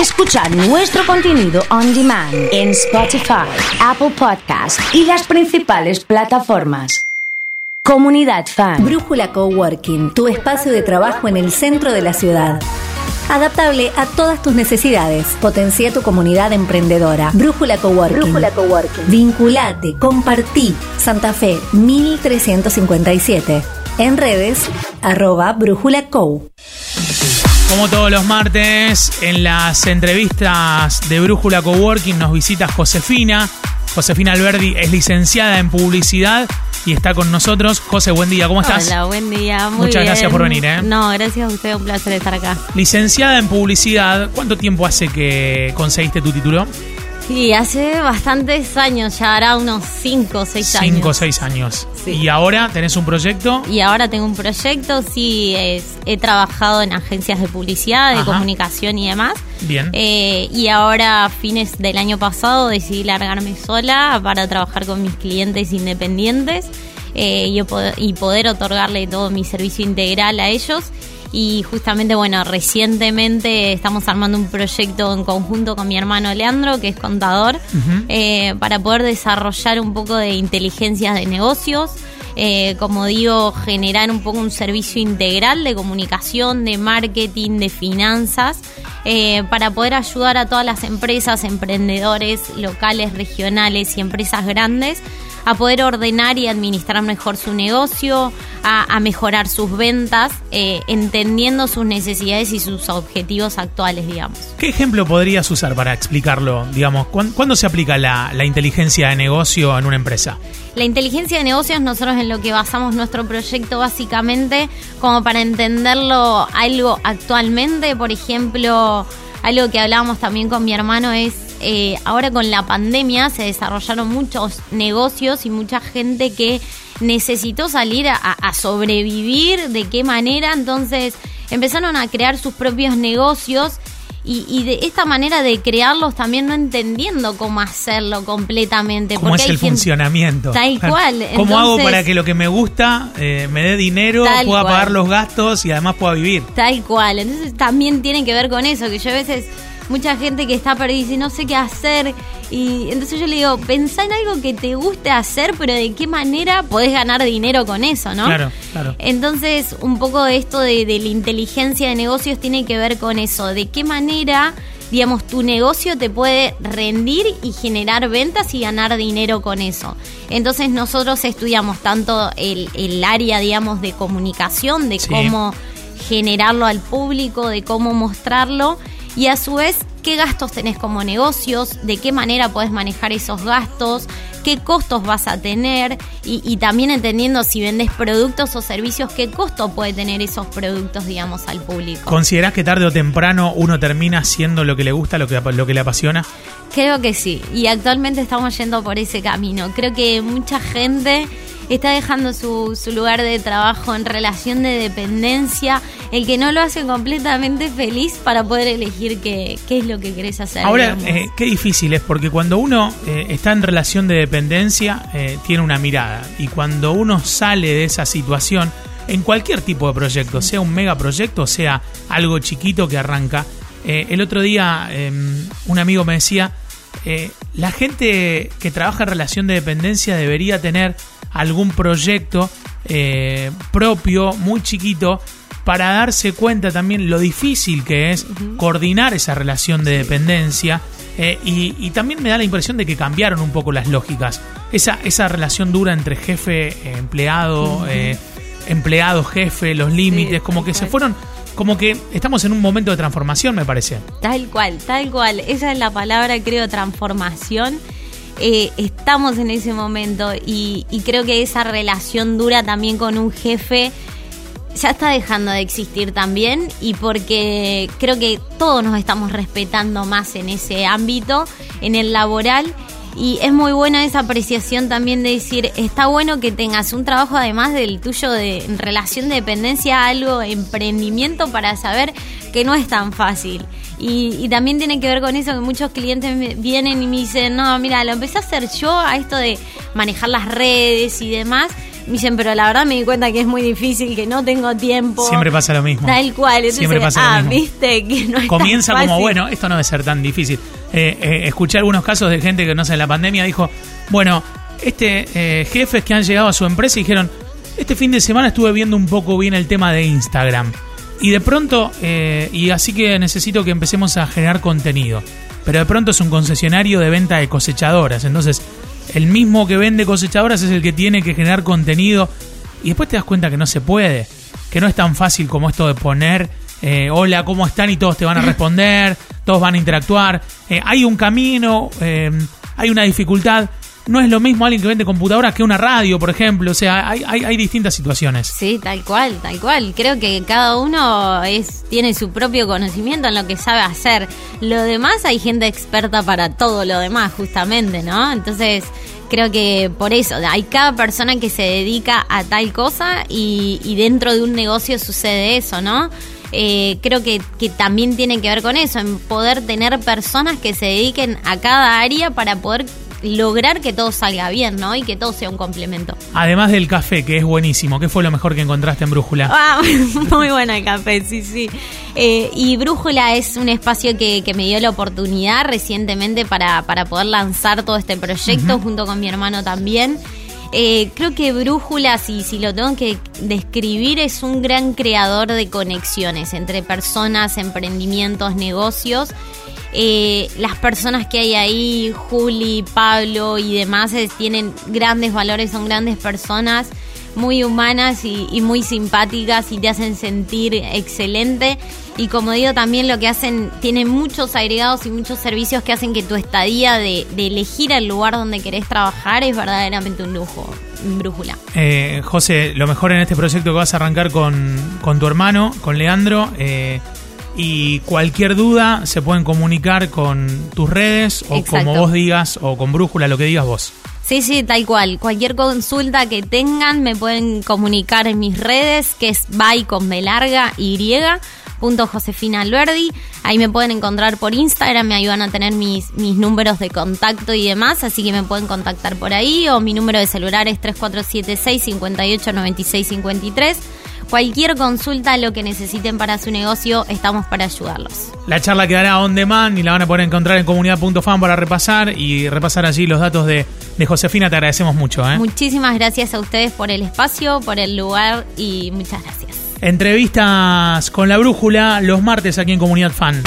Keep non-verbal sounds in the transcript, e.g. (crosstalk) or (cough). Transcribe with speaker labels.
Speaker 1: Escucha nuestro contenido on demand en Spotify, Apple Podcast y las principales plataformas. Comunidad Fan.
Speaker 2: Brújula Coworking, tu espacio de trabajo en el centro de la ciudad. Adaptable a todas tus necesidades. Potencia tu comunidad emprendedora. Brújula Coworking.
Speaker 1: Brújula Coworking.
Speaker 2: Vinculate, compartí. Santa Fe 1357. En redes, arroba Brújula Co.
Speaker 3: Como todos los martes, en las entrevistas de Brújula Coworking nos visita Josefina. Josefina Alberdi es licenciada en publicidad y está con nosotros. José, buen día, ¿cómo estás?
Speaker 4: Hola, buen día. Muy
Speaker 3: Muchas
Speaker 4: bien.
Speaker 3: gracias por venir, ¿eh?
Speaker 4: No, gracias a usted, un placer estar acá.
Speaker 3: Licenciada en publicidad, ¿cuánto tiempo hace que conseguiste tu título?
Speaker 4: Sí, hace bastantes años, ya hará unos 5 o 6 años.
Speaker 3: Cinco o seis años.
Speaker 4: Sí.
Speaker 3: Y ahora tenés un proyecto.
Speaker 4: Y ahora tengo un proyecto, sí, es- he trabajado en agencias de publicidad, de
Speaker 3: Ajá.
Speaker 4: comunicación y demás.
Speaker 3: Bien.
Speaker 4: Eh, y ahora, a fines del año pasado, decidí largarme sola para trabajar con mis clientes independientes eh, y poder otorgarle todo mi servicio integral a ellos. Y justamente, bueno, recientemente estamos armando un proyecto en conjunto con mi hermano Leandro, que es contador, eh, para poder desarrollar un poco de inteligencias de negocios. eh, como digo, generar un poco un servicio integral de comunicación, de marketing, de finanzas, eh, para poder ayudar a todas las empresas, emprendedores locales, regionales y empresas grandes a poder ordenar y administrar mejor su negocio, a, a mejorar sus ventas, eh, entendiendo sus necesidades y sus objetivos actuales, digamos.
Speaker 3: ¿Qué ejemplo podrías usar para explicarlo? Digamos, ¿cuán- ¿cuándo se aplica la, la inteligencia de negocio en una empresa?
Speaker 4: La inteligencia de negocios, nosotros en lo que basamos nuestro proyecto básicamente, como para entenderlo algo actualmente, por ejemplo, algo que hablábamos también con mi hermano es, eh, ahora con la pandemia se desarrollaron muchos negocios y mucha gente que necesitó salir a, a sobrevivir, de qué manera, entonces empezaron a crear sus propios negocios y, y de esta manera de crearlos también no entendiendo cómo hacerlo completamente.
Speaker 3: ¿Cómo
Speaker 4: porque
Speaker 3: es
Speaker 4: hay
Speaker 3: el
Speaker 4: gente-
Speaker 3: funcionamiento?
Speaker 4: Tal cual.
Speaker 3: ¿Cómo hago para que lo que me gusta eh, me dé dinero, pueda
Speaker 4: cual.
Speaker 3: pagar los gastos y además pueda vivir?
Speaker 4: Tal cual. Entonces también tiene que ver con eso, que yo a veces mucha gente que está perdida dice no sé qué hacer y entonces yo le digo, pensá en algo que te guste hacer, pero de qué manera podés ganar dinero con eso, ¿no?
Speaker 3: Claro, claro.
Speaker 4: Entonces un poco de esto de, de la inteligencia de negocios tiene que ver con eso, de qué manera digamos, tu negocio te puede rendir y generar ventas y ganar dinero con eso. Entonces nosotros estudiamos tanto el, el área, digamos, de comunicación, de
Speaker 3: Sí.
Speaker 4: cómo generarlo al público, de cómo mostrarlo y a su vez qué gastos tenés como negocios, de qué manera podés manejar esos gastos, qué costos vas a tener y, y también entendiendo si vendes productos o servicios, qué costo puede tener esos productos, digamos, al público.
Speaker 3: ¿Considerás que tarde o temprano uno termina haciendo lo que le gusta, lo que, lo que le apasiona?
Speaker 4: Creo que sí, y actualmente estamos yendo por ese camino. Creo que mucha gente está dejando su, su lugar de trabajo en relación de dependencia, el que no lo hace completamente feliz para poder elegir qué, qué es lo que querés hacer.
Speaker 3: Ahora, eh, qué difícil es, porque cuando uno eh, está en relación de dependencia, eh, tiene una mirada. Y cuando uno sale de esa situación, en cualquier tipo de proyecto, sea un megaproyecto, sea algo chiquito que arranca, el otro día eh, un amigo me decía, la gente que trabaja en relación de dependencia debería tener algún proyecto eh, propio, muy chiquito, para darse cuenta también lo difícil que es coordinar esa relación de dependencia. eh, y, y también me da la impresión de que cambiaron un poco las lógicas. Esa, esa relación dura entre jefe, eh, empleado, eh, empleado, jefe, los límites, como que se fueron, como que estamos en un momento de transformación, me parece.
Speaker 4: Tal cual, tal cual. Esa es la palabra, creo, transformación. Eh, estamos en ese momento y, y creo que esa relación dura también con un jefe ya está dejando de existir también y porque creo que todos nos estamos respetando más en ese ámbito, en el laboral. Y es muy buena esa apreciación también de decir, está bueno que tengas un trabajo además del tuyo de en relación de dependencia, algo, emprendimiento para saber que no es tan fácil. Y, y también tiene que ver con eso que muchos clientes vienen y me dicen, no, mira, lo empecé a hacer yo a esto de manejar las redes y demás. Me dicen, pero la verdad me di cuenta que es muy difícil, que no tengo tiempo.
Speaker 3: Siempre pasa lo mismo.
Speaker 4: Tal cual. Entonces,
Speaker 3: Siempre pasa lo
Speaker 4: ah,
Speaker 3: mismo.
Speaker 4: viste que no es
Speaker 3: Comienza
Speaker 4: tan
Speaker 3: como, bueno, esto no debe ser tan difícil. Eh, eh, escuché algunos casos de gente que, no sé, en la pandemia dijo, bueno, este eh, jefes que han llegado a su empresa y dijeron, este fin de semana estuve viendo un poco bien el tema de Instagram. Y de pronto, eh, y así que necesito que empecemos a generar contenido. Pero de pronto es un concesionario de venta de cosechadoras. Entonces, el mismo que vende cosechadoras es el que tiene que generar contenido. Y después te das cuenta que no se puede. Que no es tan fácil como esto de poner, eh, hola, ¿cómo están? Y todos te van a (laughs) responder, todos van a interactuar. Eh, hay un camino, eh, hay una dificultad. No es lo mismo alguien que vende computadoras que una radio, por ejemplo. O sea, hay, hay, hay distintas situaciones.
Speaker 4: Sí, tal cual, tal cual. Creo que cada uno es tiene su propio conocimiento en lo que sabe hacer. Lo demás hay gente experta para todo lo demás, justamente, ¿no? Entonces, creo que por eso, hay cada persona que se dedica a tal cosa y, y dentro de un negocio sucede eso, ¿no? Eh, creo que, que también tiene que ver con eso, en poder tener personas que se dediquen a cada área para poder lograr que todo salga bien, ¿no? Y que todo sea un complemento.
Speaker 3: Además del café, que es buenísimo. ¿Qué fue lo mejor que encontraste en Brújula?
Speaker 4: Ah, (laughs) muy bueno el café, sí, sí. Eh, y Brújula es un espacio que, que me dio la oportunidad recientemente para, para poder lanzar todo este proyecto junto con mi hermano también. Eh, creo que Brújula, si, si lo tengo que describir, es un gran creador de conexiones entre personas, emprendimientos, negocios. Eh, las personas que hay ahí, Juli, Pablo y demás, tienen grandes valores, son grandes personas, muy humanas y, muy simpáticas y te hacen sentir excelente. Y como digo, también lo que hacen, tienen muchos agregados y muchos servicios que hacen que tu estadía de, elegir el lugar donde querés trabajar es verdaderamente un lujo. Brújula.
Speaker 3: Eh, José, lo mejor en este proyecto que vas a arrancar con, con tu hermano, con Leandro. eh, y cualquier duda se pueden comunicar con tus redes o
Speaker 4: Exacto.
Speaker 3: como vos digas o con Brújula, lo que digas vos.
Speaker 4: Sí, sí, tal cual. Cualquier consulta que tengan me pueden comunicar en mis redes, que es by con B larga y punto Josefina Alberdi. Ahí me pueden encontrar por Instagram, me ayudan a tener mis, mis números de contacto y demás, así que me pueden contactar por ahí o mi número de celular es 3476 58 96 53. Cualquier consulta, lo que necesiten para su negocio, estamos para ayudarlos.
Speaker 3: La charla quedará on demand y la van a poder encontrar en comunidad.fan para repasar y repasar allí los datos de, de Josefina. Te agradecemos mucho. ¿eh?
Speaker 4: Muchísimas gracias a ustedes por el espacio, por el lugar y muchas gracias.
Speaker 3: Entrevistas con la Brújula los martes aquí en Comunidad Fan.